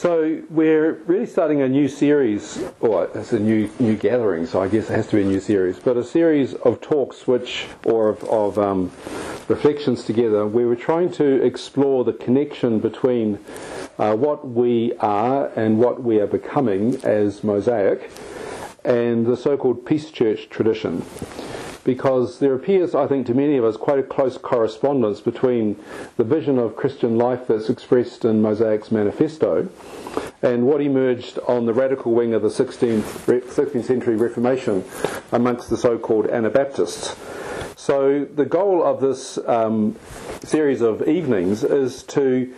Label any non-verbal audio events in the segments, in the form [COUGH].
So we're really starting a new series, or it's a new new gathering, so I guess it has to be a new series, but a series of talks, which or of, of um, reflections together, we were trying to explore the connection between uh, what we are and what we are becoming as Mosaic, and the so-called Peace Church tradition because there appears, I think, to many of us quite a close correspondence between the vision of Christian life that's expressed in Mosaic's manifesto and what emerged on the radical wing of the 16th, 16th century Reformation amongst the so-called Anabaptists. So the goal of this um, series of evenings is to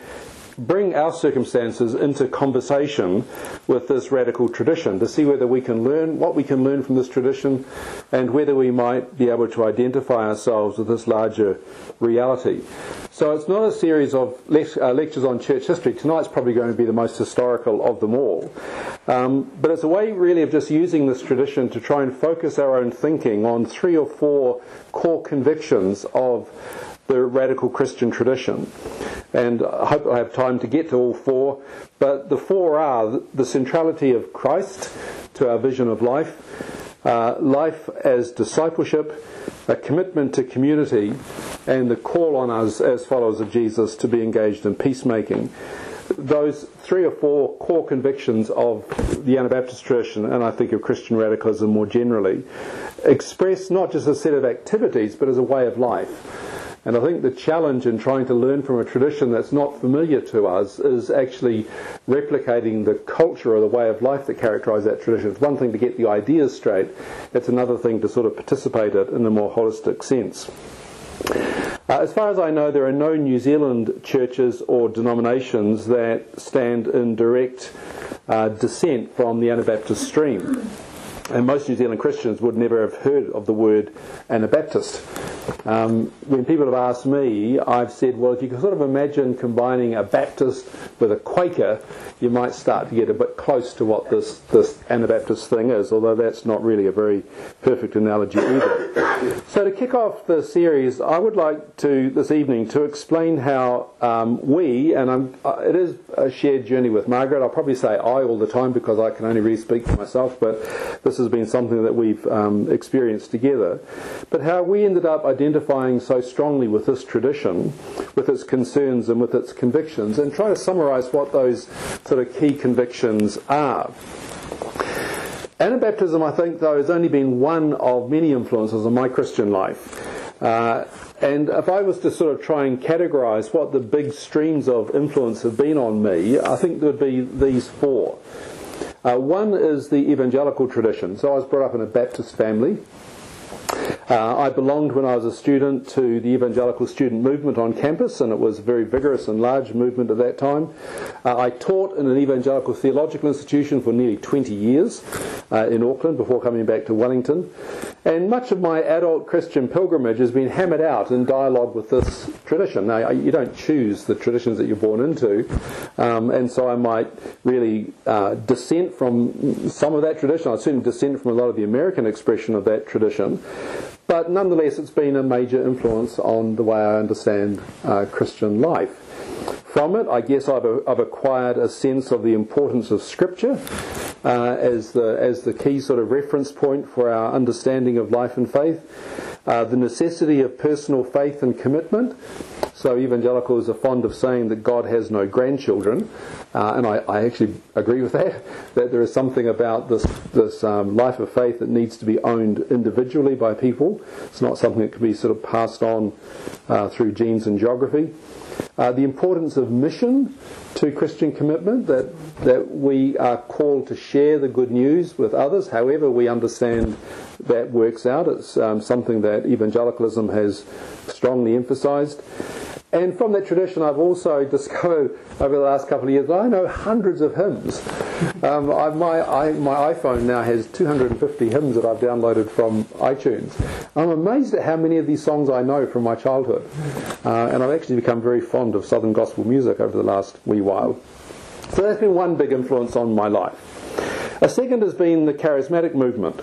bring our circumstances into conversation with this radical tradition to see whether we can learn what we can learn from this tradition and whether we might be able to identify ourselves with this larger reality. So it's not a series of uh, lectures on church history. Tonight's probably going to be the most historical of them all. Um, but it's a way really of just using this tradition to try and focus our own thinking on three or four core convictions of the radical Christian tradition. And I hope I have time to get to all four. But the four are the centrality of Christ to our vision of life, uh, life as discipleship, a commitment to community, and the call on us as followers of Jesus to be engaged in peacemaking. Those three or four core convictions of the Anabaptist tradition, and I think of Christian radicalism more generally, express not just a set of activities, but as a way of life. And I think the challenge in trying to learn from a tradition that's not familiar to us is actually replicating the culture or the way of life that characterises that tradition. It's one thing to get the ideas straight, it's another thing to sort of participate it in a more holistic sense. Uh, as far as I know, there are no New Zealand churches or denominations that stand in direct uh, descent from the Anabaptist stream. And most New Zealand Christians would never have heard of the word Anabaptist. Um, when people have asked me, I've said, well, if you can sort of imagine combining a Baptist with a Quaker, you might start to get a bit close to what this, this Anabaptist thing is, although that's not really a very perfect analogy either. So to kick off the series, I would like to, this evening, to explain how um, we, and uh, it is a shared journey with Margaret, I'll probably say I all the time because I can only really speak for myself, but this has been something that we've um, experienced together, but how we ended up identifying so strongly with this tradition, with its concerns and with its convictions, and try to summarize what those sort of key convictions are. Anabaptism, I think, though, has only been one of many influences on my Christian life. Uh, and if I was to sort of try and categorize what the big streams of influence have been on me, I think there would be these four. Uh, one is the evangelical tradition. So I was brought up in a Baptist family. Uh, I belonged when I was a student to the evangelical student movement on campus, and it was a very vigorous and large movement at that time. Uh, I taught in an evangelical theological institution for nearly 20 years uh, in Auckland before coming back to Wellington. And much of my adult Christian pilgrimage has been hammered out in dialogue with this tradition. Now, you don't choose the traditions that you're born into, um, and so I might really uh, dissent from some of that tradition. I certainly dissent from a lot of the American expression of that tradition. But nonetheless, it's been a major influence on the way I understand uh, Christian life. From it, I guess I've, I've, acquired a sense of the importance of Scripture uh, as, the, as the key sort of reference point for our understanding of life and faith, uh, the necessity of personal faith and commitment, so evangelicals are fond of saying that God has no grandchildren, uh, and I, I, actually agree with that. [LAUGHS] That there is something about this this um, life of faith that needs to be owned individually by people. It's not something that can be sort of passed on uh, through genes and geography. Uh, the importance of mission to Christian commitment, that, that we are called to share the good news with others, however we understand that works out. It's um, something that evangelicalism has strongly emphasized. And from that tradition, I've also discovered over the last couple of years, I know hundreds of hymns. Um, I, my, I, my iPhone now has 250 hymns that I've downloaded from iTunes. I'm amazed at how many of these songs I know from my childhood. Uh, and I've actually become very fond of Southern gospel music over the last wee while. So that's been one big influence on my life. A second has been the charismatic movement.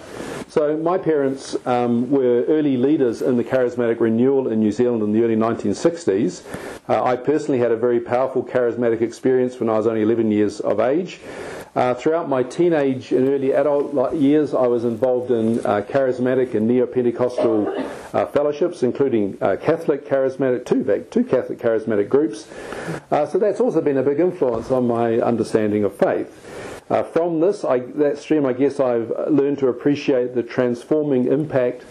So my parents um, were early leaders in the charismatic renewal in New Zealand in the early 1960s. Uh, I personally had a very powerful charismatic experience when I was only 11 years of age. Uh, throughout my teenage and early adult years, I was involved in uh, charismatic and neo-Pentecostal uh, fellowships, including uh, Catholic charismatic, two, two Catholic charismatic groups. Uh, so that's also been a big influence on my understanding of faith. Uh, from this, I, that stream, I guess I've learned to appreciate the transforming impact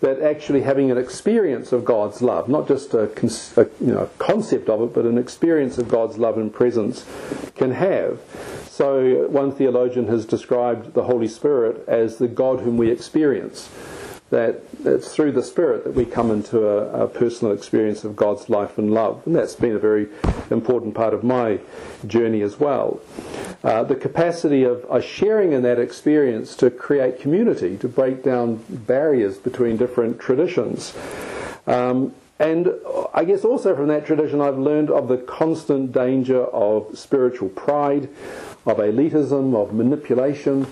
that actually having an experience of God's love, not just a, a you know, concept of it, but an experience of God's love and presence can have. So, one theologian has described the Holy Spirit as the God whom we experience. That it's through the Spirit that we come into a, a personal experience of God's life and love. And that's been a very important part of my journey as well. Uh, the capacity of uh, sharing in that experience to create community, to break down barriers between different traditions. Um, and I guess also from that tradition, I've learned of the constant danger of spiritual pride, of elitism, of manipulation,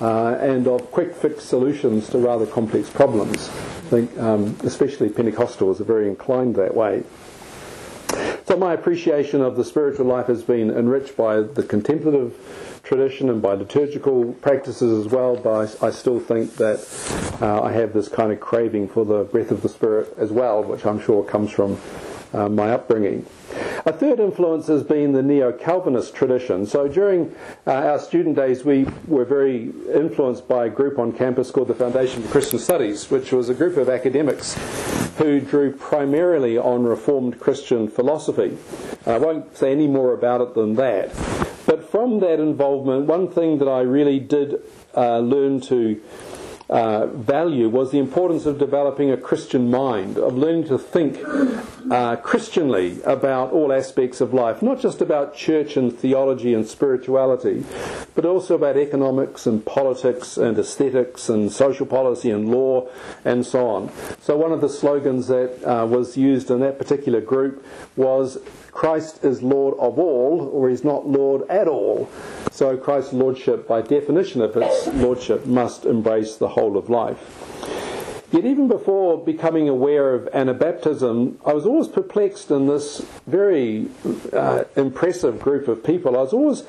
uh, and of quick fix solutions to rather complex problems. I think um, especially Pentecostals are very inclined that way. So my appreciation of the spiritual life has been enriched by the contemplative tradition and by liturgical practices as well, but I, still think that uh, I have this kind of craving for the breath of the Spirit as well, which I'm sure comes from uh, my upbringing. A third influence has been the neo Calvinist tradition. So during uh, our student days, we were very influenced by a group on campus called the Foundation for Christian Studies, which was a group of academics who drew primarily on Reformed Christian philosophy. I won't say any more about it than that. But from that involvement, one thing that I really did uh, learn to uh, value was the importance of developing a Christian mind, of learning to think uh, Christianly about all aspects of life, not just about church and theology and spirituality, but also about economics and politics and aesthetics and social policy and law and so on. So, one of the slogans that uh, was used in that particular group was Christ is Lord of all, or he's not Lord at all. So Christ's Lordship, by definition of its Lordship, must embrace the whole of life. Yet, even before becoming aware of Anabaptism, I was always perplexed in this very uh, impressive group of people. I was always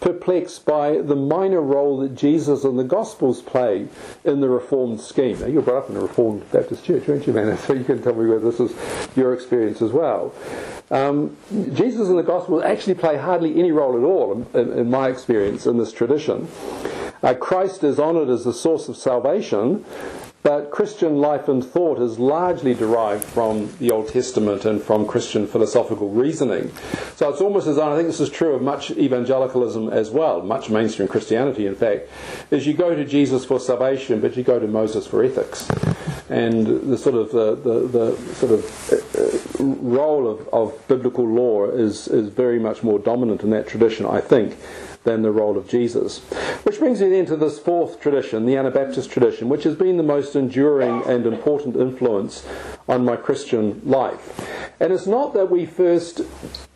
perplexed by the minor role that Jesus and the Gospels play in the Reformed scheme. Now, you were brought up in a Reformed Baptist church, weren't you, man? [LAUGHS] So you can tell me whether this is your experience as well. Um, Jesus and the Gospels actually play hardly any role at all, in, in, my experience, in this tradition. Uh, Christ is honoured as the source of salvation, but Christian life and thought is largely derived from the Old Testament and from Christian philosophical reasoning. So it's almost as I think this is true of much evangelicalism as well, much mainstream Christianity, in fact, is you go to Jesus for salvation, but you go to Moses for ethics. And the sort of the, the, the sort of uh, role of, of biblical law is, is very much more dominant in that tradition, I think, than the role of Jesus. Which brings me then to this fourth tradition, the Anabaptist tradition, which has been the most enduring and important influence on my Christian life. And it's not that we first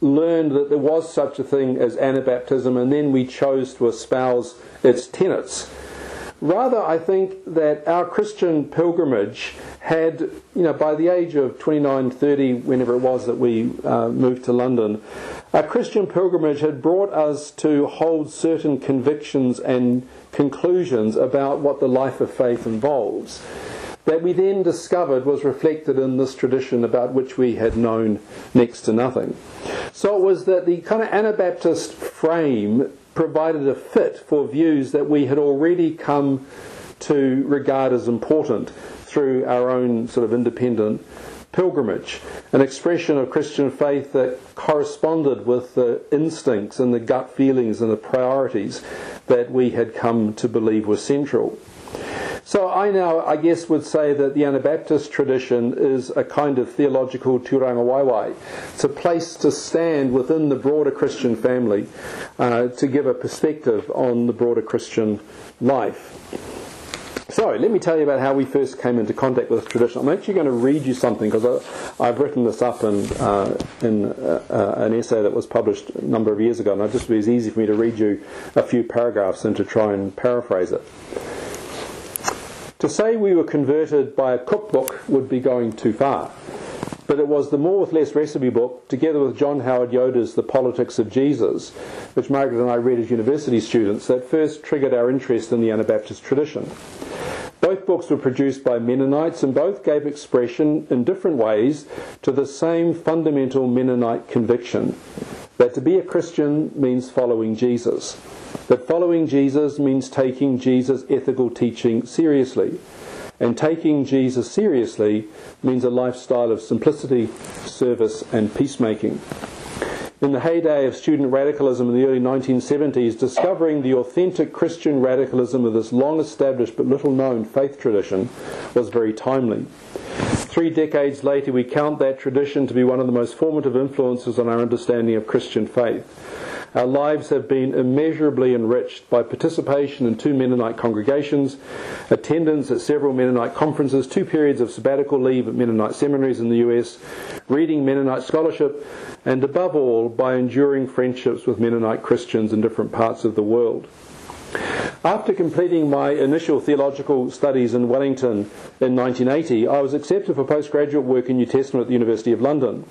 learned that there was such a thing as Anabaptism and then we chose to espouse its tenets. Rather, I think that our Christian pilgrimage had, you know, by the age of 29, 30, whenever it was that we uh, moved to London, our Christian pilgrimage had brought us to hold certain convictions and conclusions about what the life of faith involves that we then discovered was reflected in this tradition about which we had known next to nothing. So it was that the kind of Anabaptist frame provided a fit for views that we had already come to regard as important through our own sort of independent pilgrimage, an expression of Christian faith that corresponded with the instincts and the gut feelings and the priorities that we had come to believe were central. So I now, I guess, would say that the Anabaptist tradition is a kind of theological tūrangawaewae. It's a place to stand within the broader Christian family uh, to give a perspective on the broader Christian life. So, let me tell you about how we first came into contact with this tradition. I'm actually going to read you something because I've written this up in, uh, in uh, an essay that was published a number of years ago, and it just was easy for me to read you a few paragraphs and to try and paraphrase it. To say we were converted by a cookbook would be going too far. But it was the More with Less recipe book, together with John Howard Yoder's The Politics of Jesus, which Margaret and I read as university students, that first triggered our interest in the Anabaptist tradition. Both books were produced by Mennonites and both gave expression in different ways to the same fundamental Mennonite conviction that to be a Christian means following Jesus. That following Jesus means taking Jesus' ethical teaching seriously and taking Jesus seriously means a lifestyle of simplicity, service, and peacemaking. In the heyday of student radicalism in the early 1970s, discovering the authentic Christian radicalism of this long established but little known faith tradition was very timely. Three decades later, we count that tradition to be one of the most formative influences on our understanding of Christian faith. Our lives have been immeasurably enriched by participation in two Mennonite congregations, attendance at several Mennonite conferences, two periods of sabbatical leave at Mennonite seminaries in the US, reading Mennonite scholarship, and above all, by enduring friendships with Mennonite Christians in different parts of the world. After completing my initial theological studies in Wellington in 1980, I was accepted for postgraduate work in New Testament at the University of London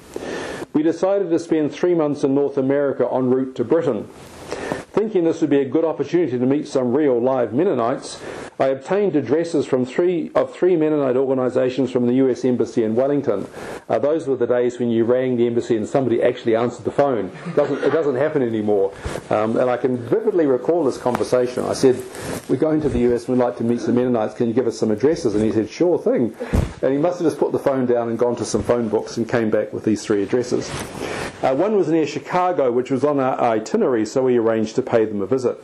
we decided to spend three months in North America en route to Britain. Thinking this would be a good opportunity to meet some real live Mennonites, I obtained addresses from three of three Mennonite organisations from the U.S. Embassy in Wellington. Uh, those were the days when you rang the embassy and somebody actually answered the phone. It doesn't, it doesn't happen anymore. Um, and I can vividly recall this conversation. I said, "We're going to the U.S. we'd like to meet some Mennonites. Can you give us some addresses?" And he said, "Sure thing." And he must have just put the phone down and gone to some phone books and came back with these three addresses. Uh, one was near Chicago, which was on our itinerary, so we arranged to pay them a visit.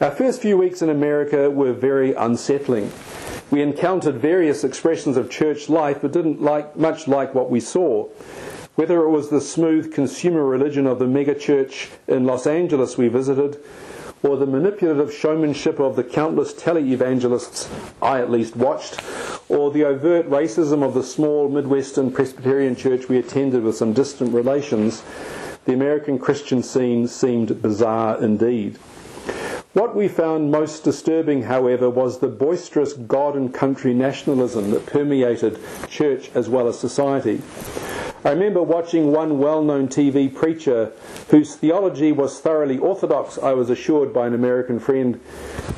Our first few weeks in America were very unsettling. We encountered various expressions of church life, but didn't like much like what we saw. Whether it was the smooth consumer religion of the megachurch in Los Angeles we visited, or the manipulative showmanship of the countless televangelists I at least watched, or the overt racism of the small Midwestern Presbyterian church we attended with some distant relations, the American Christian scene seemed bizarre indeed. What we found most disturbing, however, was the boisterous God and country nationalism that permeated church as well as society. I remember watching one well known TV preacher whose theology was thoroughly orthodox, I was assured by an American friend,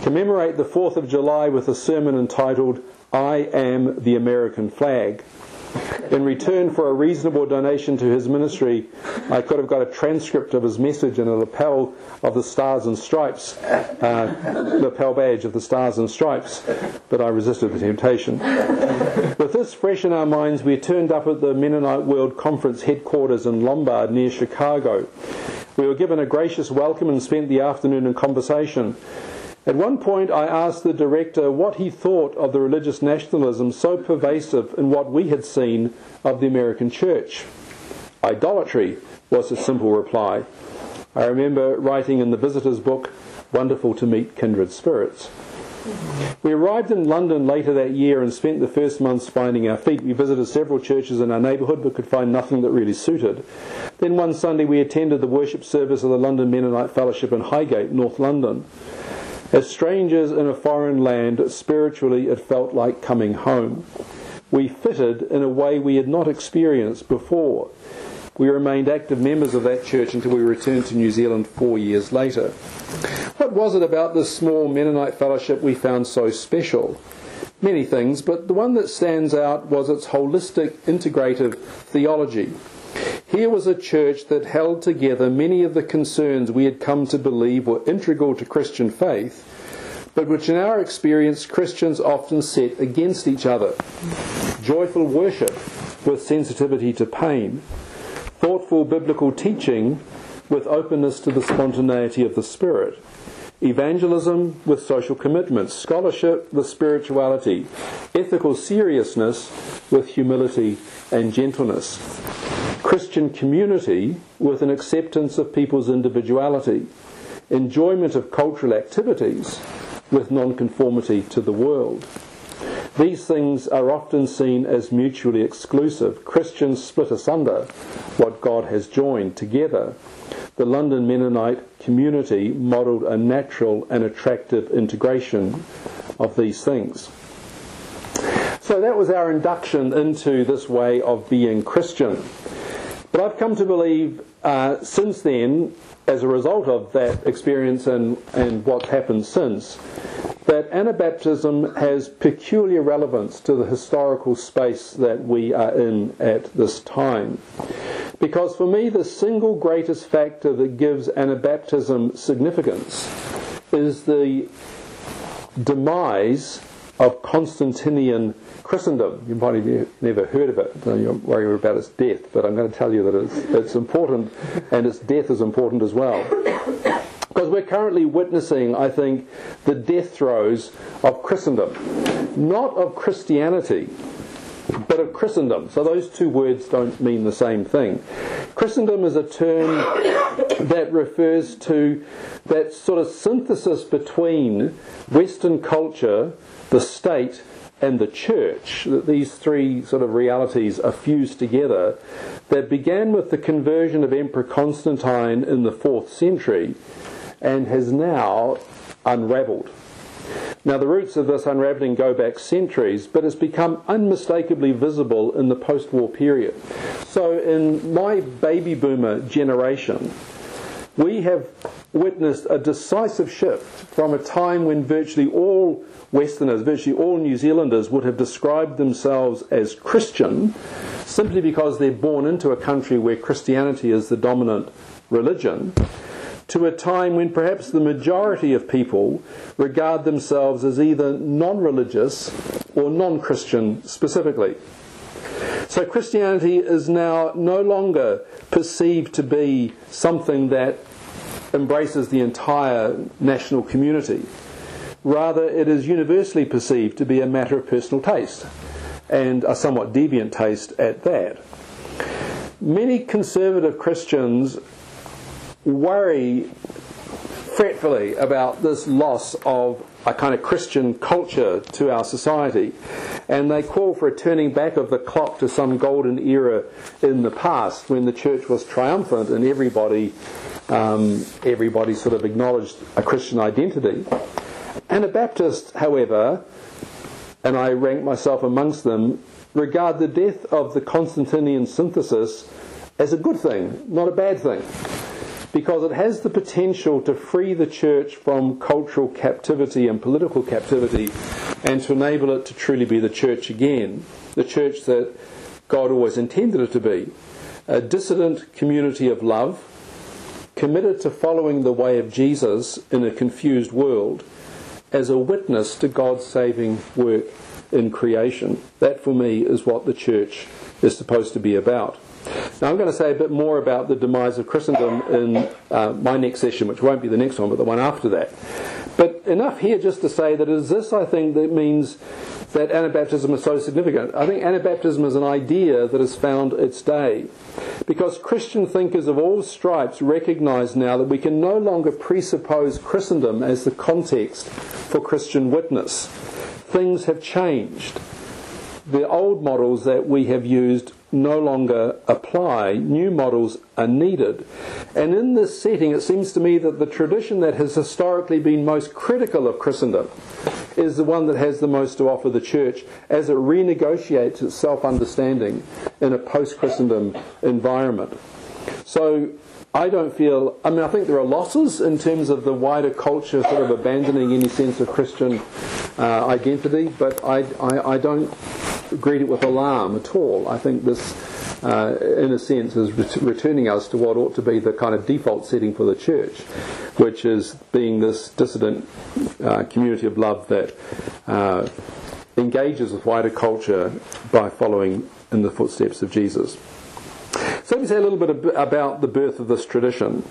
commemorate the 4th of July with a sermon entitled, I Am the American Flag. In return for a reasonable donation to his ministry, I could have got a transcript of his message and a lapel of the Stars and Stripes, uh, lapel badge of the Stars and Stripes, but I resisted the temptation. With this fresh in our minds, we turned up at the Mennonite World Conference headquarters in Lombard near Chicago. We were given a gracious welcome and spent the afternoon in conversation. At one point, I asked the director what he thought of the religious nationalism so pervasive in what we had seen of the American church. Idolatry was his simple reply. I remember writing in the visitor's book, Wonderful to meet kindred spirits. We arrived in London later that year and spent the first months finding our feet. We visited several churches in our neighbourhood but could find nothing that really suited. Then one Sunday we attended the worship service of the London Mennonite Fellowship in Highgate, North London. As strangers in a foreign land, spiritually it felt like coming home. We fitted in a way we had not experienced before. We remained active members of that church until we returned to New Zealand four years later. What was it about this small Mennonite fellowship we found so special? Many things, but the one that stands out was its holistic, integrative theology. Here was a church that held together many of the concerns we had come to believe were integral to Christian faith, but which in our experience Christians often set against each other. Joyful worship with sensitivity to pain, thoughtful biblical teaching with openness to the spontaneity of the Spirit, evangelism with social commitment, scholarship with spirituality, ethical seriousness with humility and gentleness. Christian community with an acceptance of people's individuality, enjoyment of cultural activities with nonconformity to the world. These things are often seen as mutually exclusive. Christians split asunder what God has joined together. The London Mennonite community modelled a natural and attractive integration of these things. So that was our induction into this way of being Christian. But I've come to believe uh, since then, as a result of that experience and, and what's happened since, that Anabaptism has peculiar relevance to the historical space that we are in at this time. Because for me, the single greatest factor that gives Anabaptism significance is the demise of Constantinian Christendom. You might have never heard of it, you're worried about its death, but I'm going to tell you that it's, it's important and its death is important as well. Because we're currently witnessing, I think, the death throes of Christendom. Not of Christianity, but of Christendom. So those two words don't mean the same thing. Christendom is a term that refers to that sort of synthesis between Western culture, the state, and the church, that these three sort of realities are fused together, that began with the conversion of Emperor Constantine in the fourth century and has now unraveled. Now, the roots of this unraveling go back centuries, but it's become unmistakably visible in the post war period. So, in my baby boomer generation, we have witnessed a decisive shift from a time when virtually all Westerners, virtually all New Zealanders, would have described themselves as Christian simply because they're born into a country where Christianity is the dominant religion to a time when perhaps the majority of people regard themselves as either non religious or non Christian specifically. So Christianity is now no longer perceived to be something that embraces the entire national community. Rather, it is universally perceived to be a matter of personal taste, and a somewhat deviant taste at that. Many conservative Christians worry fretfully about this loss of a kind of Christian culture to our society. And they call for a turning back of the clock to some golden era in the past when the church was triumphant and everybody, um, everybody sort of acknowledged a Christian identity. Anabaptists, however, and I rank myself amongst them, regard the death of the Constantinian synthesis as a good thing, not a bad thing because it has the potential to free the church from cultural captivity and political captivity and to enable it to truly be the church again, the church that God always intended it to be. A dissident community of love, committed to following the way of Jesus in a confused world as a witness to God's saving work in creation. That for me is what the church is supposed to be about. Now, I'm going to say a bit more about the demise of Christendom in uh, my next session, which won't be the next one, but the one after that. But enough here just to say that it is this, I think, that means that Anabaptism is so significant. I think Anabaptism is an idea that has found its day. Because Christian thinkers of all stripes recognize now that we can no longer presuppose Christendom as the context for Christian witness. Things have changed. The old models that we have used no longer apply. New models are needed. And in this setting, it seems to me that the tradition that has historically been most critical of Christendom is the one that has the most to offer the church as it renegotiates its self understanding in a post Christendom environment. So I don't feel, I mean, I think there are losses in terms of the wider culture sort of abandoning any sense of Christian uh, identity, but I, I, I don't greet it with alarm at all. I think this, uh, in a sense, is ret- returning us to what ought to be the kind of default setting for the church, which is being this dissident uh, community of love that uh, engages with wider culture by following in the footsteps of Jesus. So let me say a little bit about the birth of this tradition.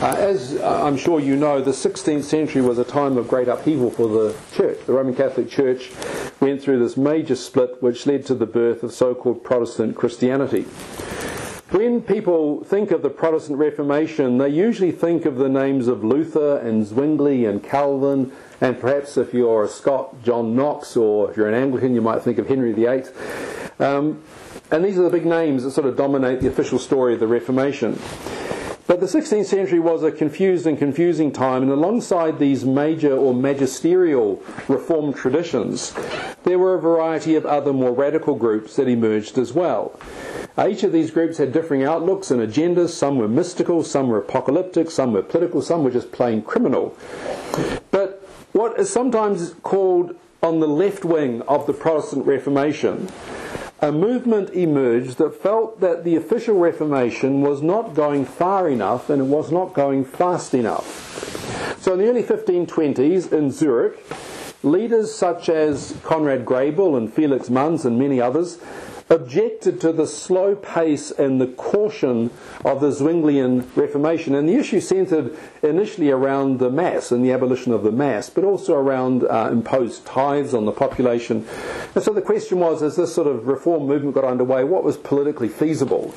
Uh, as uh, I'm sure you know, the 16th century was a time of great upheaval for the church. The Roman Catholic Church went through this major split which led to the birth of so called Protestant Christianity. When people think of the Protestant Reformation, they usually think of the names of Luther and Zwingli and Calvin, and perhaps if you're a Scot, John Knox, or if you're an Anglican, you might think of Henry VIII. Um, and these are the big names that sort of dominate the official story of the Reformation. But the 16th century was a confused and confusing time, and alongside these major or magisterial reform traditions, there were a variety of other more radical groups that emerged as well. Each of these groups had differing outlooks and agendas. Some were mystical, some were apocalyptic, some were political, some were just plain criminal. But what is sometimes called on the left wing of the Protestant Reformation, a movement emerged that felt that the official Reformation was not going far enough and it was not going fast enough. So in the early 1520s in Zurich, leaders such as Conrad Grebel and Felix Manz and many others objected to the slow pace and the caution of the Zwinglian Reformation. And the issue centered initially around the Mass and the abolition of the Mass, but also around uh, imposed tithes on the population. And so the question was as this sort of reform movement got underway, what was politically feasible?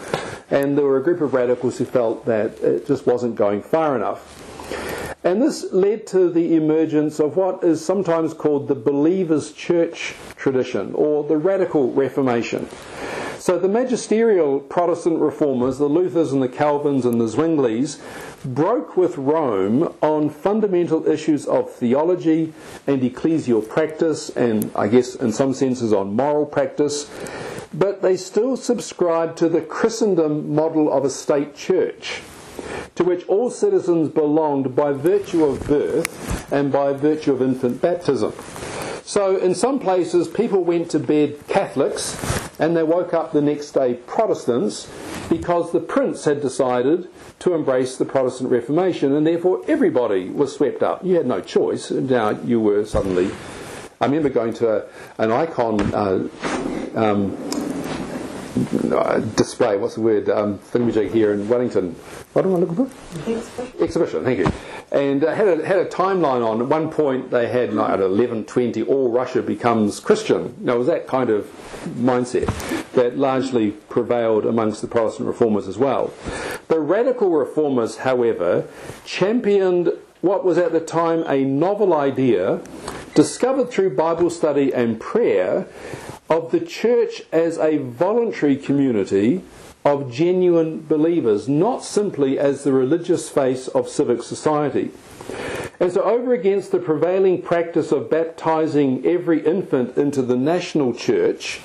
And there were a group of radicals who felt that it just wasn't going far enough. And this led to the emergence of what is sometimes called the Believers' Church tradition or the Radical Reformation. So the magisterial Protestant reformers, the Luthers and the Calvins and the Zwinglies, broke with Rome on fundamental issues of theology and ecclesial practice, and I guess in some senses on moral practice, but they still subscribed to the Christendom model of a state church to which all citizens belonged by virtue of birth and by virtue of infant baptism. So, in some places, people went to bed Catholics and they woke up the next day Protestants because the prince had decided to embrace the Protestant Reformation and therefore everybody was swept up. You had no choice. Now you were suddenly. I remember going to a, an icon uh, um, uh, display, what's the word, um, thingamajig here in Wellington. What am I looking for? Exhibition. Exhibition, thank you. And uh, had, a, had a timeline on. At one point, they had like, at 11.20, all Russia becomes Christian. Now, it was that kind of mindset that largely prevailed amongst the Protestant reformers as well. The radical reformers, however, championed what was at the time a novel idea discovered through Bible study and prayer of the church as a voluntary community of genuine believers, not simply as the religious face of civic society. And so, over against the prevailing practice of baptizing every infant into the national church,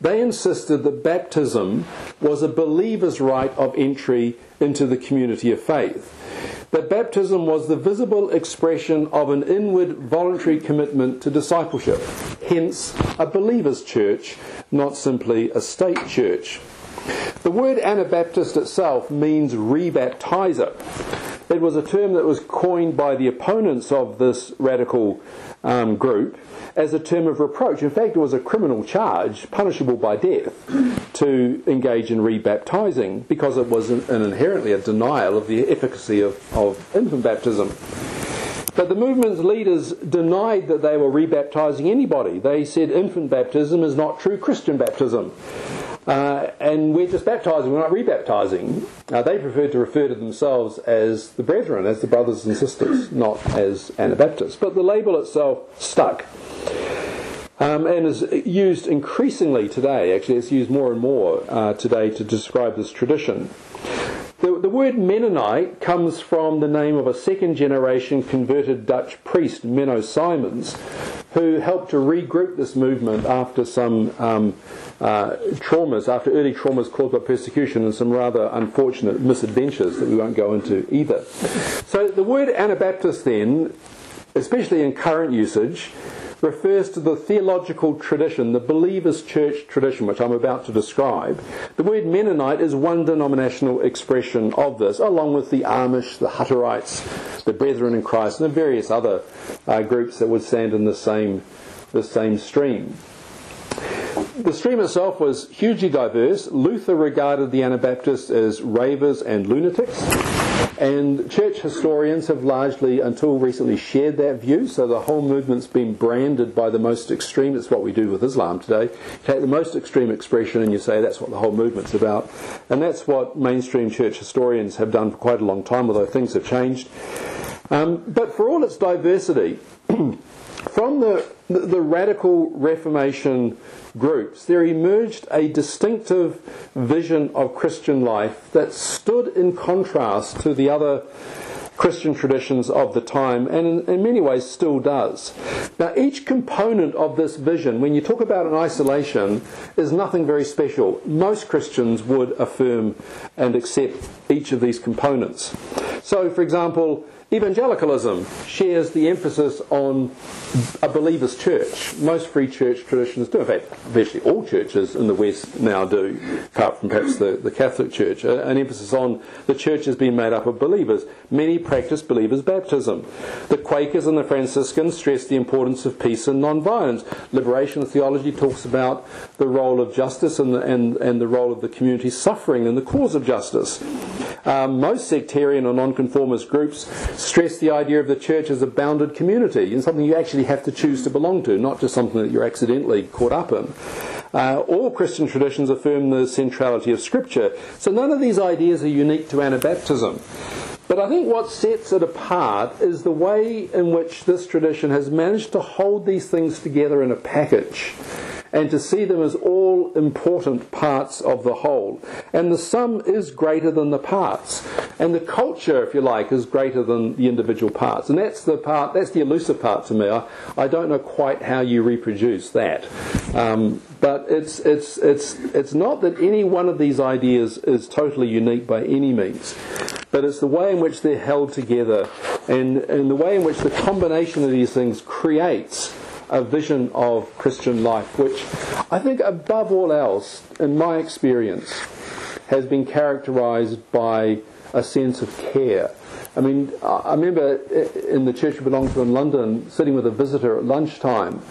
they insisted that baptism was a believer's rite of entry into the community of faith that baptism was the visible expression of an inward voluntary commitment to discipleship, hence, a believer's church, not simply a state church. The word Anabaptist itself means rebaptizer. It was a term that was coined by the opponents of this radical um, group as a term of reproach. In fact, it was a criminal charge, punishable by death, to engage in rebaptizing because it was an, an inherently a denial of the efficacy of, of infant baptism. But the movement's leaders denied that they were rebaptizing anybody. They said infant baptism is not true Christian baptism. Uh, and we're just baptizing, we're not rebaptizing. Uh, they preferred to refer to themselves as the brethren, as the brothers and sisters, not as Anabaptists. But the label itself stuck. Um, and is used increasingly today. Actually, it's used more and more uh, today to describe this tradition. The, the, word Mennonite comes from the name of a second generation converted Dutch priest, Menno Simons, who helped to regroup this movement after some um, uh, traumas, after early traumas caused by persecution and some rather unfortunate misadventures that we won't go into either. So the word Anabaptist then, especially in current usage, refers to the theological tradition, the believer's church tradition, which I'm about to describe. The word Mennonite is one denominational expression of this, along with the Amish, the Hutterites, the Brethren in Christ, and the various other uh, groups that would stand in the same, the same stream. The stream itself was hugely diverse. Luther regarded the Anabaptists as ravers and lunatics. And church historians have largely, until recently, shared that view. So the whole movement's been branded by the most extreme. It's what we do with Islam today. take the most extreme expression and you say that's what the whole movement's about. And that's what mainstream church historians have done for quite a long time, although things have changed. Um, but for all its diversity, [CLEARS THROAT] from the, the radical Reformation groups, there emerged a distinctive vision of Christian life that stood in contrast to the other Christian traditions of the time, and in, many ways still does. Now, each component of this vision, when you talk about an isolation, is nothing very special. Most Christians would affirm and accept each of these components. So, for example, Evangelicalism shares the emphasis on a believer's church. Most free church traditions do. In fact, virtually all churches in the West now do, apart from perhaps the, the Catholic Church. An emphasis on the church has been made up of believers. Many practice believers' baptism. The Quakers and the Franciscans stress the importance of peace and non-violence. Liberation theology talks about the role of justice and the, and, and the role of the community suffering in the cause of justice. Um, most sectarian or nonconformist groups stress the idea of the church as a bounded community and something you actually have to choose to belong to, not just something that you're accidentally caught up in. Uh, all Christian traditions affirm the centrality of Scripture. So none of these ideas are unique to Anabaptism. But I think what sets it apart is the way in which this tradition has managed to hold these things together in a package and to see them as all important parts of the whole. And the sum is greater than the parts. And the culture, if you like, is greater than the individual parts. And that's the part, that's the elusive part to me. I, I don't know quite how you reproduce that. Um, but it's, it's, it's, it's not that any one of these ideas is totally unique by any means, but it's the way in which they're held together and, and the way in which the combination of these things creates a vision of Christian life, which I think, above all else, in my experience, has been characterized by a sense of care. I mean, I remember in the church I belonged to in London, sitting with a visitor at lunchtime,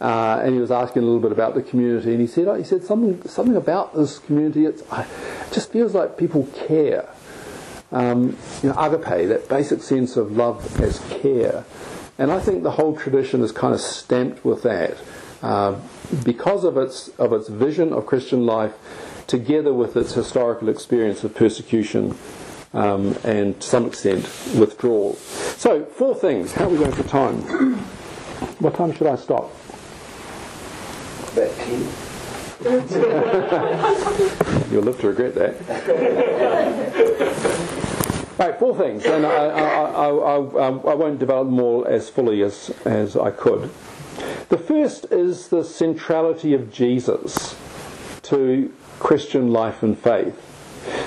uh, and he was asking a little bit about the community, and he said, he said something, something about this community. It's, it just feels like people care. Um, you know, agape, that basic sense of love as care. And I think the whole tradition is kind of stamped with that uh, because of its, of its vision of Christian life, together with its historical experience of persecution um, and to some extent withdrawal. So, four things. How are we going for time? [CLEARS THROAT] What time should I stop? About 10. [LAUGHS] You'll live to regret that. [LAUGHS] Right, four things, and I, I, I, um, I, won't develop them all as fully as, as I could. The first is the centrality of Jesus to Christian life and faith.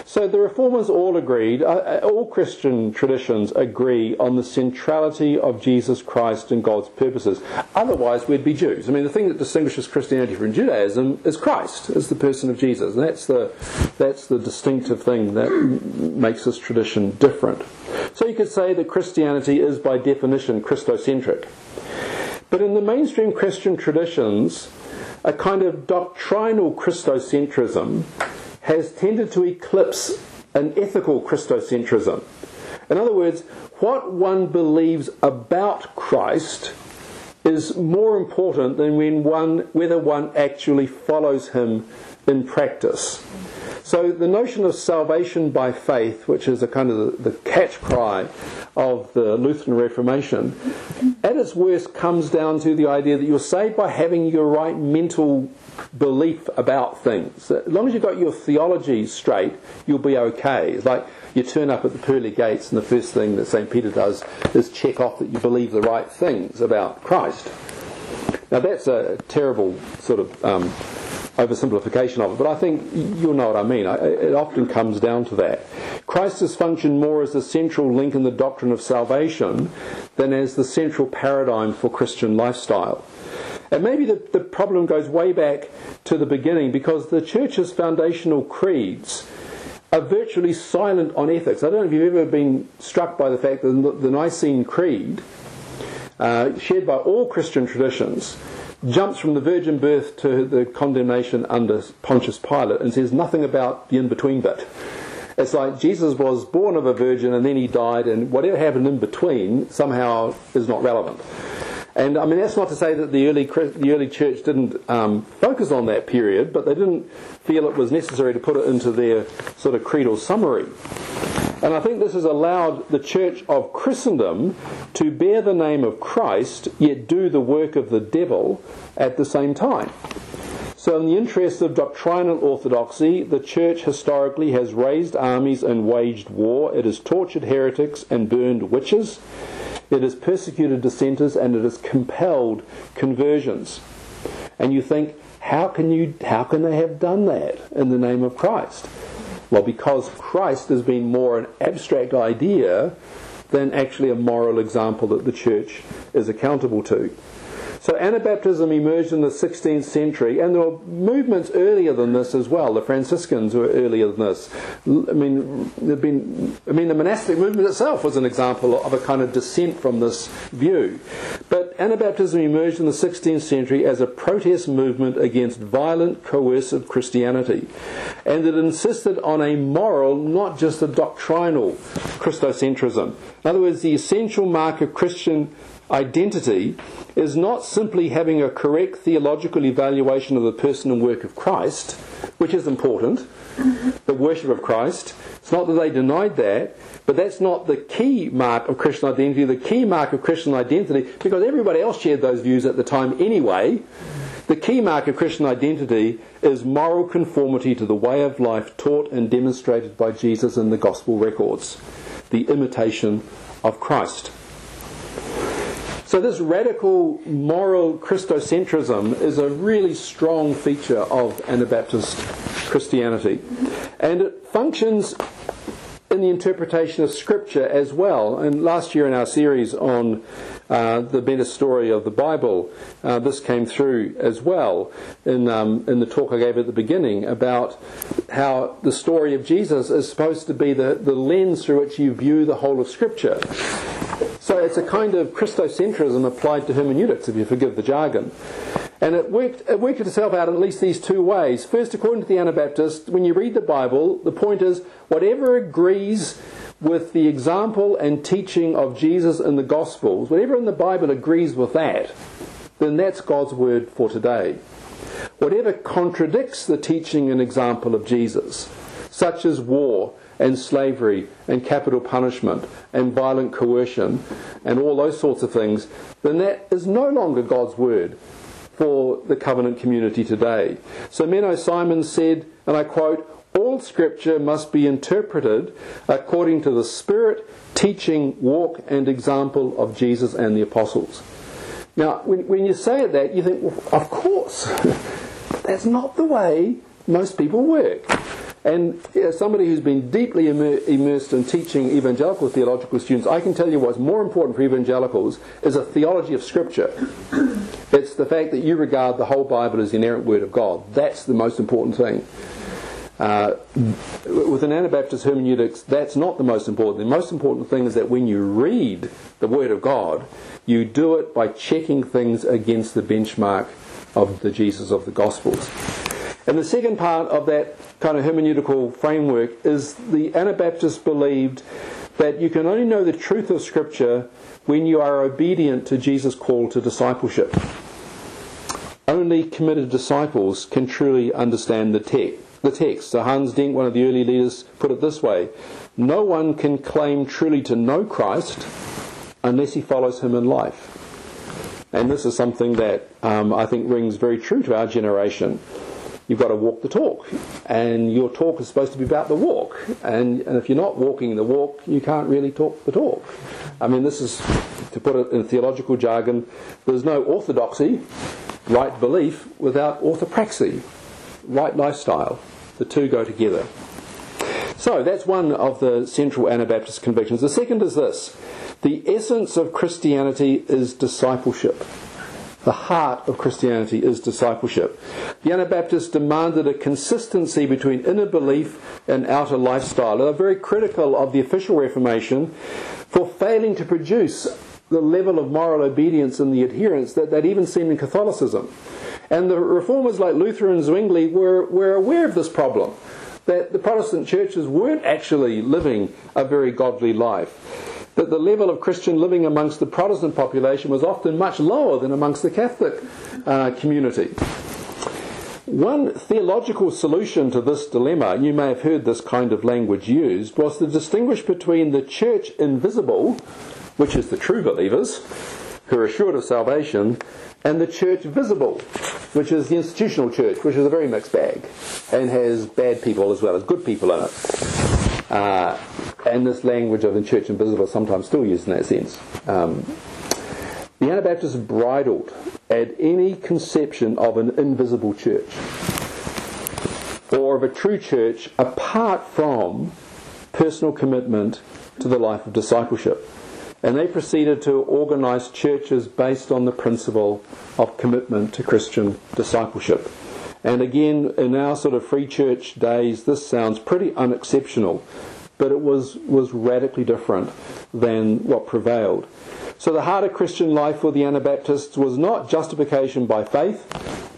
So the reformers all agreed, uh, uh, all Christian traditions agree on the centrality of Jesus Christ and God's purposes. Otherwise, we'd be Jews. I mean, the thing that distinguishes Christianity from Judaism is Christ, is the person of Jesus. And that's the, that's the distinctive thing that makes this tradition different. So you could say that Christianity is, by definition, Christocentric. But in the mainstream Christian traditions, a kind of doctrinal Christocentrism has tended to eclipse an ethical Christocentrism. In other words, what one believes about Christ is more important than when one, whether one actually follows him in practice. So the notion of salvation by faith, which is a kind of the, the catch cry of the Lutheran Reformation, at its worst comes down to the idea that you're saved by having your right mental belief about things. As long as you've got your theology straight, you'll be okay. It's like you turn up at the pearly gates, and the first thing that St. Peter does is check off that you believe the right things about Christ. Now, that's a terrible sort of um, oversimplification of it, but I think you'll know what I mean. It often comes down to that. Christ has functioned more as the central link in the doctrine of salvation than as the central paradigm for Christian lifestyle. And maybe the, the problem goes way back to the beginning because the church's foundational creeds are virtually silent on ethics. I don't know if you've ever been struck by the fact that the Nicene Creed, uh, shared by all Christian traditions, jumps from the virgin birth to the condemnation under Pontius Pilate and says nothing about the in between bit. It's like Jesus was born of a virgin and then he died, and whatever happened in between somehow is not relevant. And I mean, that's not to say that the early, the early church didn't um, focus on that period, but they didn't feel it was necessary to put it into their sort of creedal summary. And I think this has allowed the Church of Christendom to bear the name of Christ, yet do the work of the devil at the same time. So, in the interest of doctrinal orthodoxy, the Church historically has raised armies and waged war. It has tortured heretics and burned witches. It has persecuted dissenters and it has compelled conversions. And you think, how can you how can they have done that in the name of Christ? Well, because Christ has been more an abstract idea than actually a moral example that the church is accountable to. So Anabaptism emerged in the 16th century, and there were movements earlier than this as well. The Franciscans were earlier than this. I mean, there'd been, I mean, the monastic movement itself was an example of a kind of dissent from this view. But Anabaptism emerged in the 16th century as a protest movement against violent, coercive Christianity, and it insisted on a moral, not just a doctrinal Christocentrism. In other words, the essential mark of Christian identity is not simply having a correct theological evaluation of the person and work of Christ, which is important, the worship of Christ. It's not that they denied that, but that's not the key mark of Christian identity. The key mark of Christian identity, because everybody else shared those views at the time anyway, the key mark of Christian identity is moral conformity to the way of life taught and demonstrated by Jesus in the gospel records, the imitation of Christ. So, this radical moral Christocentrism is a really strong feature of Anabaptist Christianity. And it functions in the interpretation of Scripture as well. And last year in our series on uh, the meta story of the Bible, uh, this came through as well in, um, in the talk I gave at the beginning about how the story of Jesus is supposed to be the, the lens through which you view the whole of Scripture. So it's a kind of Christocentrism applied to hermeneutics, if you forgive the jargon. And it worked, it worked itself out in at least these two ways. First, according to the Anabaptist, when you read the Bible, the point is whatever agrees with the example and teaching of Jesus in the Gospels, whatever in the Bible agrees with that, then that's God's word for today. Whatever contradicts the teaching and example of Jesus, such as war, and slavery and capital punishment and violent coercion and all those sorts of things, then that is no longer God's word for the covenant community today. So Menno Simons said, and I quote, all scripture must be interpreted according to the spirit, teaching, walk, and example of Jesus and the apostles. Now, when, when you say that, you think, well, of course, [LAUGHS] that's not the way most people work. And as somebody who's been deeply immersed in teaching evangelical theological students, I can tell you what's more important for evangelicals is a theology of Scripture. It's the fact that you regard the whole Bible as the inerrant Word of God. That's the most important thing. Uh, with an Anabaptist hermeneutics, that's not the most important. The most important thing is that when you read the Word of God, you do it by checking things against the benchmark of the Jesus of the Gospels. And the second part of that kind of hermeneutical framework is the Anabaptists believed that you can only know the truth of Scripture when you are obedient to Jesus' call to discipleship. Only committed disciples can truly understand the, te- the text. So Hans Denk, one of the early leaders, put it this way No one can claim truly to know Christ unless he follows him in life. And this is something that um, I think rings very true to our generation you've got to walk the talk. And your talk is supposed to be about the walk. And, and if you're not walking the walk, you can't really talk the talk. I mean, this is, to put it in theological jargon, there's no orthodoxy, right belief, without orthopraxy, right lifestyle. The two go together. So that's one of the central Anabaptist convictions. The second is this the essence of Christianity is discipleship. The heart of Christianity is discipleship. The Anabaptists demanded a consistency between inner belief and outer lifestyle. They are very critical of the official Reformation for failing to produce the level of moral obedience and the adherence that, that even seen in Catholicism. And the reformers like Luther and Zwingli were, were aware of this problem, that the Protestant churches weren't actually living a very godly life that the level of Christian living amongst the Protestant population was often much lower than amongst the Catholic uh, community. One theological solution to this dilemma, and you may have heard this kind of language used, was to distinguish between the church invisible, which is the true believers, who are assured of salvation, and the church visible, which is the institutional church, which is a very mixed bag and has bad people as well as good people in it. Uh, and this language of the church invisible is sometimes still used in that sense. Um, the Anabaptists bridled at any conception of an invisible church or of a true church apart from personal commitment to the life of discipleship. And they proceeded to organize churches based on the principle of commitment to Christian discipleship. And again, in our sort of free church days, this sounds pretty unexceptional, but it was, was radically different than what prevailed. So the heart of Christian life for the Anabaptists was not justification by faith,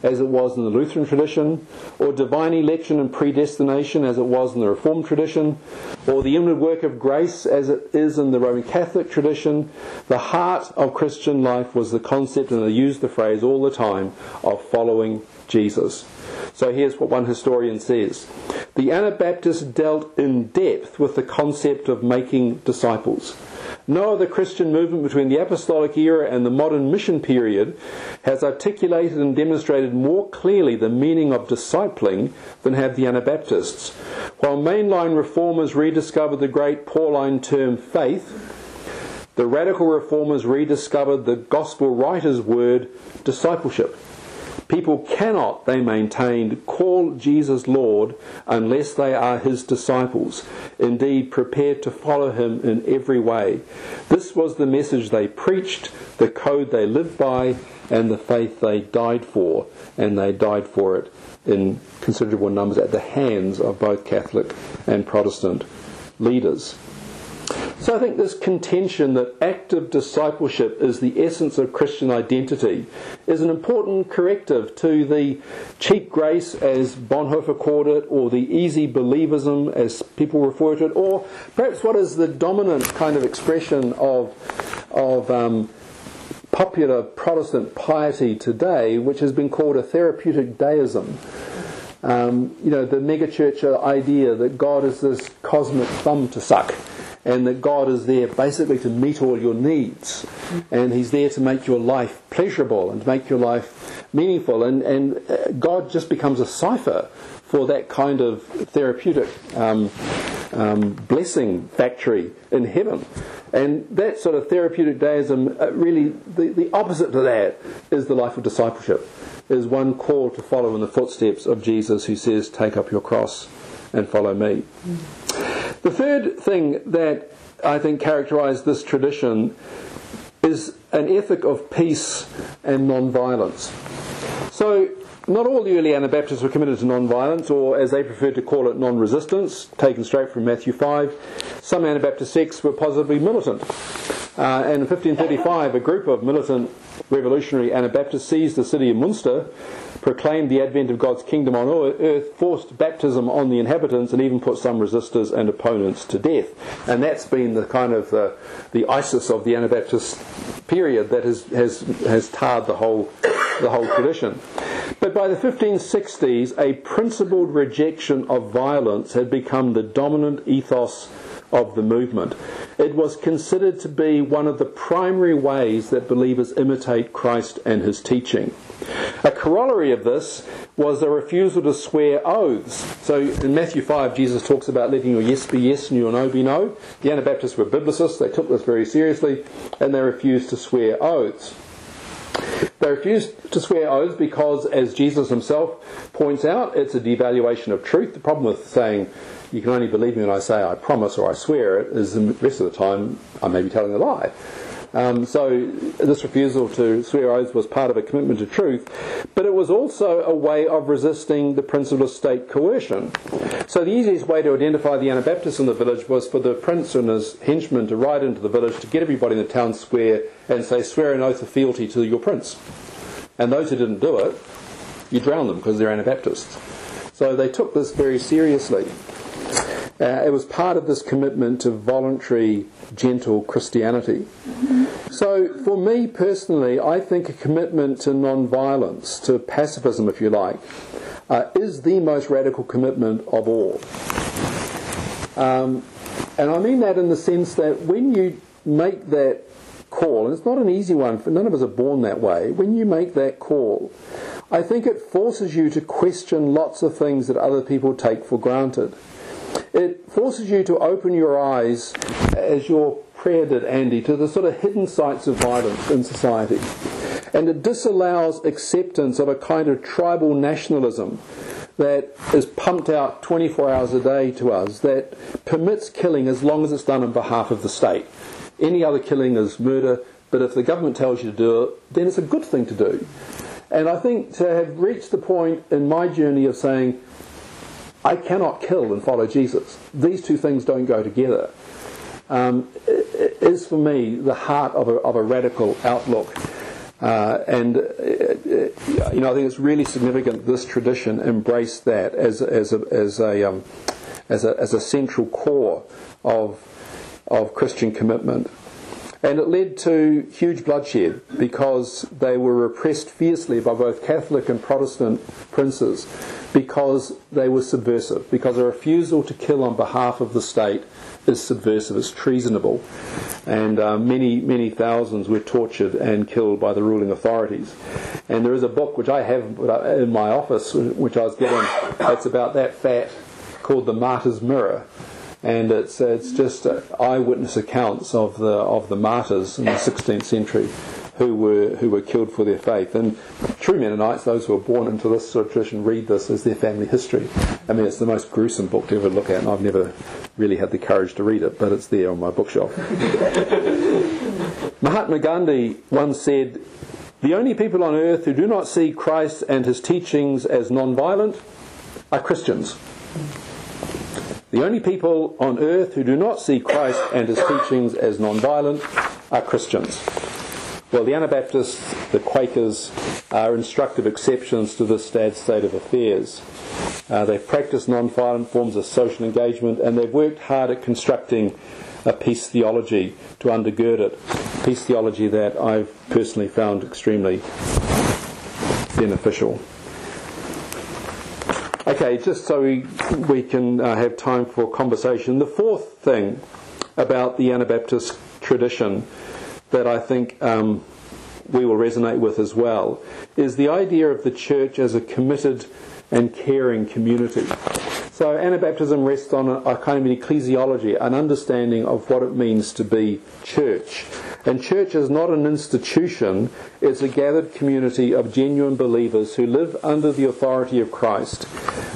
as it was in the Lutheran tradition, or divine election and predestination, as it was in the Reformed tradition, or the inward work of grace, as it is in the Roman Catholic tradition. The heart of Christian life was the concept, and they use the phrase all the time, of following Jesus. So here's what one historian says The Anabaptists dealt in depth with the concept of making disciples. No other Christian movement between the apostolic era and the modern mission period has articulated and demonstrated more clearly the meaning of discipling than have the Anabaptists. While mainline reformers rediscovered the great Pauline term faith, the radical reformers rediscovered the gospel writer's word discipleship. People cannot, they maintained, call Jesus Lord unless they are his disciples, indeed prepared to follow him in every way. This was the message they preached, the code they lived by, and the faith they died for, and they died for it in considerable numbers at the hands of both Catholic and Protestant leaders. So I think this contention that active discipleship is the essence of Christian identity is an important corrective to the cheap grace, as Bonhoeffer called it, or the easy believism, as people refer to it, or perhaps what is the dominant kind of expression of, of um, popular Protestant piety today, which has been called a therapeutic deism. Um, you know, the megachurch idea that God is this cosmic thumb to suck and that God is there basically to meet all your needs, and He's there to make your life pleasurable and to make your life meaningful, and, and uh, God just becomes a cipher for that kind of therapeutic um, um, blessing factory in heaven. And that sort of therapeutic deism, uh, really, the, the opposite to that is the life of discipleship, is one call to follow in the footsteps of Jesus who says, Take up your cross and follow me. The third thing that I think characterized this tradition is an ethic of peace and non-violence. So, not all the early Anabaptists were committed to non-violence, or as they preferred to call it, non-resistance, taken straight from Matthew 5. Some Anabaptist sects were positively militant. Uh, and in 1535, a group of militant revolutionary Anabaptists seized the city of Munster proclaimed the advent of God's kingdom on earth, forced baptism on the inhabitants, and even put some resistors and opponents to death. And that's been the kind of uh, the ISIS of the Anabaptist period that has, has, has tarred the whole, the whole tradition. But by the 1560s, a principled rejection of violence had become the dominant ethos of the movement. It was considered to be one of the primary ways that believers imitate Christ and his teaching. A corollary of this was the refusal to swear oaths. So in Matthew 5, Jesus talks about letting your yes be yes and your no be no. The Anabaptists were biblicists, they took this very seriously, and they refused to swear oaths. They refused to swear oaths because, as Jesus himself points out, it's a devaluation of truth. The problem with saying, you can only believe me when I say I promise or I swear it, is the rest of the time I may be telling a lie. Um, so this refusal to swear oaths was part of a commitment to truth, but it was also a way of resisting the principle of state coercion. So the easiest way to identify the Anabaptists in the village was for the prince and his henchmen to ride into the village to get everybody in the town square and say, swear an oath of fealty to your prince. And those who didn't do it, you drown them because they're Anabaptists. So they took this very seriously. Uh, it was part of this commitment to voluntary, gentle Christianity. So, for me personally, I think a commitment to non violence, to pacifism, if you like, uh, is the most radical commitment of all. Um, and I mean that in the sense that when you make that call, and it's not an easy one, for none of us are born that way, when you make that call, I think it forces you to question lots of things that other people take for granted. It forces you to open your eyes, as your prayer did, Andy, to the sort of hidden sites of violence in society. And it disallows acceptance of a kind of tribal nationalism that is pumped out 24 hours a day to us that permits killing as long as it's done on behalf of the state. Any other killing is murder, but if the government tells you to do it, then it's a good thing to do. And I think to have reached the point in my journey of saying, I cannot kill and follow Jesus, these two things don't go together, um, is for me the heart of a, of a radical outlook. Uh, and, uh, you know, I think it's really significant this tradition embraced that as, as, a, as, a, um, as, a, as a central core of, of Christian commitment. And it led to huge bloodshed because they were repressed fiercely by both Catholic and Protestant princes because they were subversive, because a refusal to kill on behalf of the state is subversive, it's treasonable. And uh, many, many thousands were tortured and killed by the ruling authorities. And there is a book which I have in my office, which I was given, it's about that fat, called The Martyr's Mirror. And it's, it's just eyewitness accounts of the, of the martyrs in the 16th century who were who were killed for their faith. And true Mennonites, those who are born into this sort of tradition, read this as their family history. I mean, it's the most gruesome book to ever look at, and I've never really had the courage to read it, but it's there on my bookshelf. [LAUGHS] Mahatma Gandhi once said, "The only people on earth who do not see Christ and his teachings as non-violent are Christians." The only people on earth who do not see Christ and his teachings as non-violent are Christians. Well, the Anabaptists, the Quakers, are instructive exceptions to this sad state of affairs. Uh, they've practiced non-violent forms of social engagement and they've worked hard at constructing a peace theology to undergird it. Peace theology that I've personally found extremely beneficial. Okay, just so we, we can uh, have time for conversation. The fourth thing about the Anabaptist tradition that I think um, we will resonate with as well is the idea of the church as a committed and caring community. So Anabaptism rests on a, a, kind of an ecclesiology, an understanding of what it means to be church. And church is not an institution, it's a gathered community of genuine believers who live under the authority of Christ,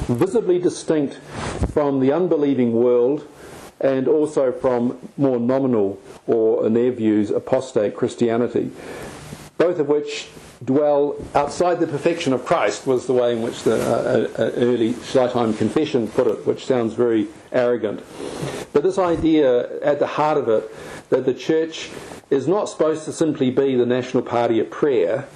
visibly distinct from the unbelieving world and also from more nominal, or in their views, apostate Christianity, both of which dwell outside the perfection of Christ, was the way in which the uh, uh, early Schleitheim confession put it, which sounds very arrogant. But this idea at the heart of it that the church is not supposed to simply be the national party at prayer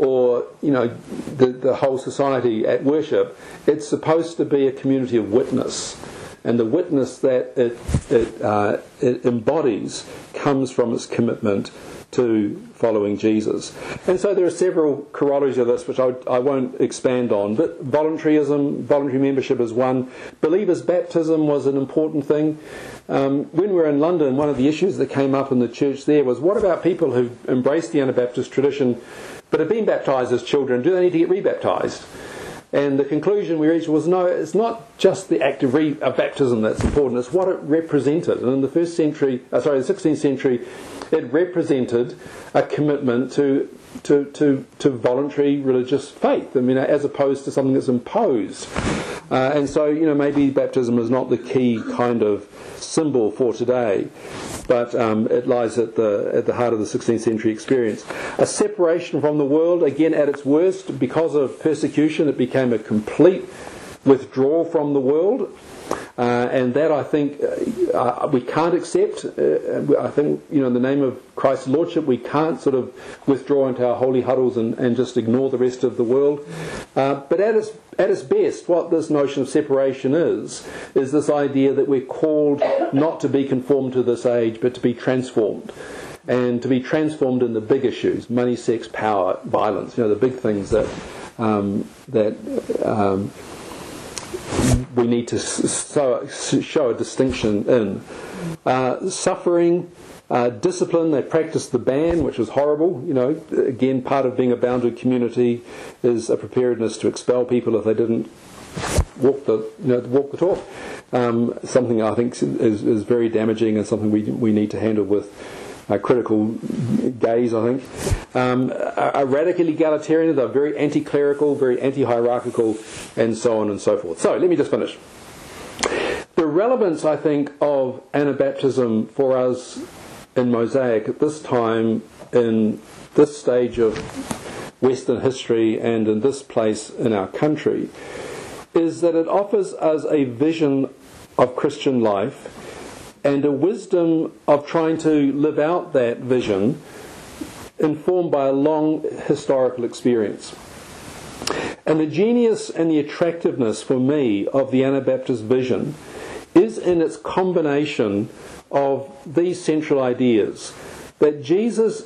or you know the, the whole society at worship it's supposed to be a community of witness and the witness that it, it, uh, it embodies comes from its commitment to following Jesus. And so there are several corollaries of this which I, I, won't expand on, but voluntarism, voluntary membership is one. Believers' baptism was an important thing. Um, when we were in London, one of the issues that came up in the church there was what about people who embraced the Anabaptist tradition but have been baptized as children? Do they need to get rebaptized? And the conclusion we reached was no, it's not just the act of, re- of baptism that's important, it's what it represented. And in the first century, uh, sorry, the 16th century, it represented a commitment to, to, to, to voluntary religious faith, I mean, as opposed to something that's imposed. Uh, and so, you know, maybe baptism is not the key kind of symbol for today, but um, it lies at the, at the heart of the 16th century experience. A separation from the world, again, at its worst, because of persecution, it became a complete withdrawal from the world. Uh, and that I think uh, uh, we can't accept. Uh, I think, you know, in the name of Christ's Lordship, we can't sort of withdraw into our holy huddles and, and just ignore the rest of the world. Uh, but at its, at its best, what this notion of separation is, is this idea that we're called not to be conformed to this age, but to be transformed and to be transformed in the big issues money, sex, power, violence, you know, the big things that um, that um, we need to show a distinction in. Uh, suffering, uh, discipline, they practiced the ban, which was horrible. You know, again, part of being a bounded community is a preparedness to expel people if they didn't walk the, you know, walk the talk. Um, something I think is, is very damaging and something we, we need to handle with a critical gaze, I think. Um, a, a radical egalitarian, they're very anti clerical, very anti hierarchical, and so on and so forth. So, let me just finish. The relevance, I think, of Anabaptism for us in Mosaic at this time, in this stage of Western history, and in this place in our country, is that it offers us a vision of Christian life and a wisdom of trying to live out that vision informed by a long historical experience. And the genius and the attractiveness for me of the Anabaptist vision is in its combination of these central ideas that Jesus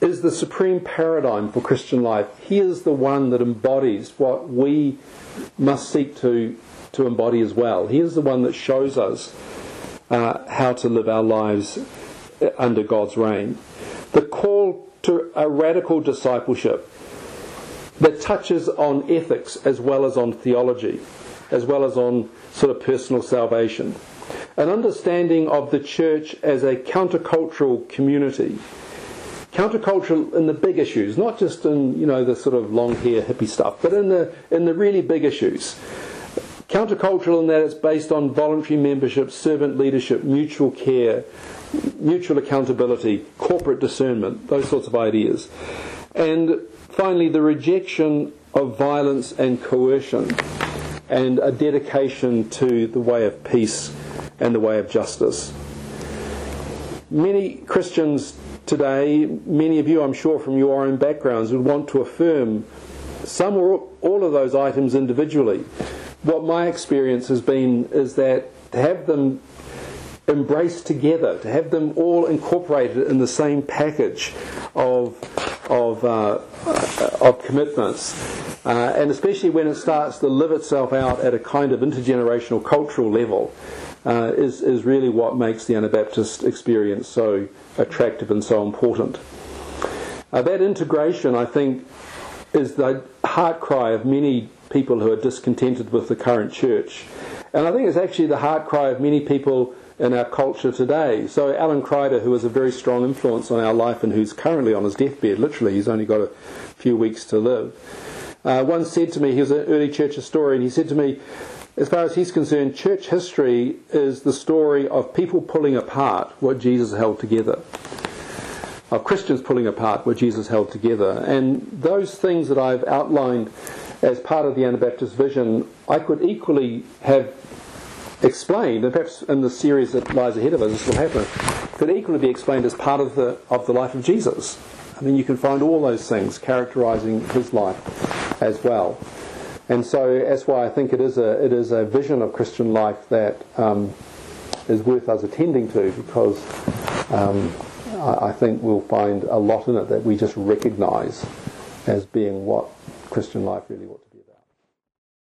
is the supreme paradigm for Christian life. He is the one that embodies what we must seek to, to embody as well. He is the one that shows us uh, how to live our lives under God's reign. The call to a radical discipleship that touches on ethics as well as on theology, as well as on sort of personal salvation. An understanding of the church as a countercultural community. Countercultural in the big issues, not just in you know the sort of long hair hippie stuff, but in the in the really big issues. Countercultural in that it's based on voluntary membership, servant leadership, mutual care, mutual accountability, corporate discernment, those sorts of ideas. And finally, the rejection of violence and coercion and a dedication to the way of peace and the way of justice. Many Christians today, many of you, I'm sure, from your own backgrounds, would want to affirm some or all of those items individually what my experience has been is that to have them embraced together, to have them all incorporated in the same package of of, uh, of commitments, uh, and especially when it starts to live itself out at a kind of intergenerational cultural level, uh, is is really what makes the Anabaptist experience so attractive and so important. Uh, that integration, I think, is the heart cry of many people who are discontented with the current church. And I think it's actually the heart cry of many people in our culture today. So Alan Kreider, who was a very strong influence on our life and who's currently on his deathbed, literally, he's only got a few weeks to live, uh, once said to me, he was an early church historian, he said to me, as far as he's concerned, church history is the story of people pulling apart what Jesus held together. Of Christians pulling apart what Jesus held together. And those things that I've outlined as part of the Anabaptist vision, I could equally have explained, and perhaps in the series that lies ahead of us, this will happen, could equally be explained as part of the of the life of Jesus. I mean, you can find all those things characterizing his life as well. And so that's why I think it is a it is a vision of Christian life that um, is worth us attending to because um, I, I think we'll find a lot in it that we just recognise as being what Christian life really ought to be.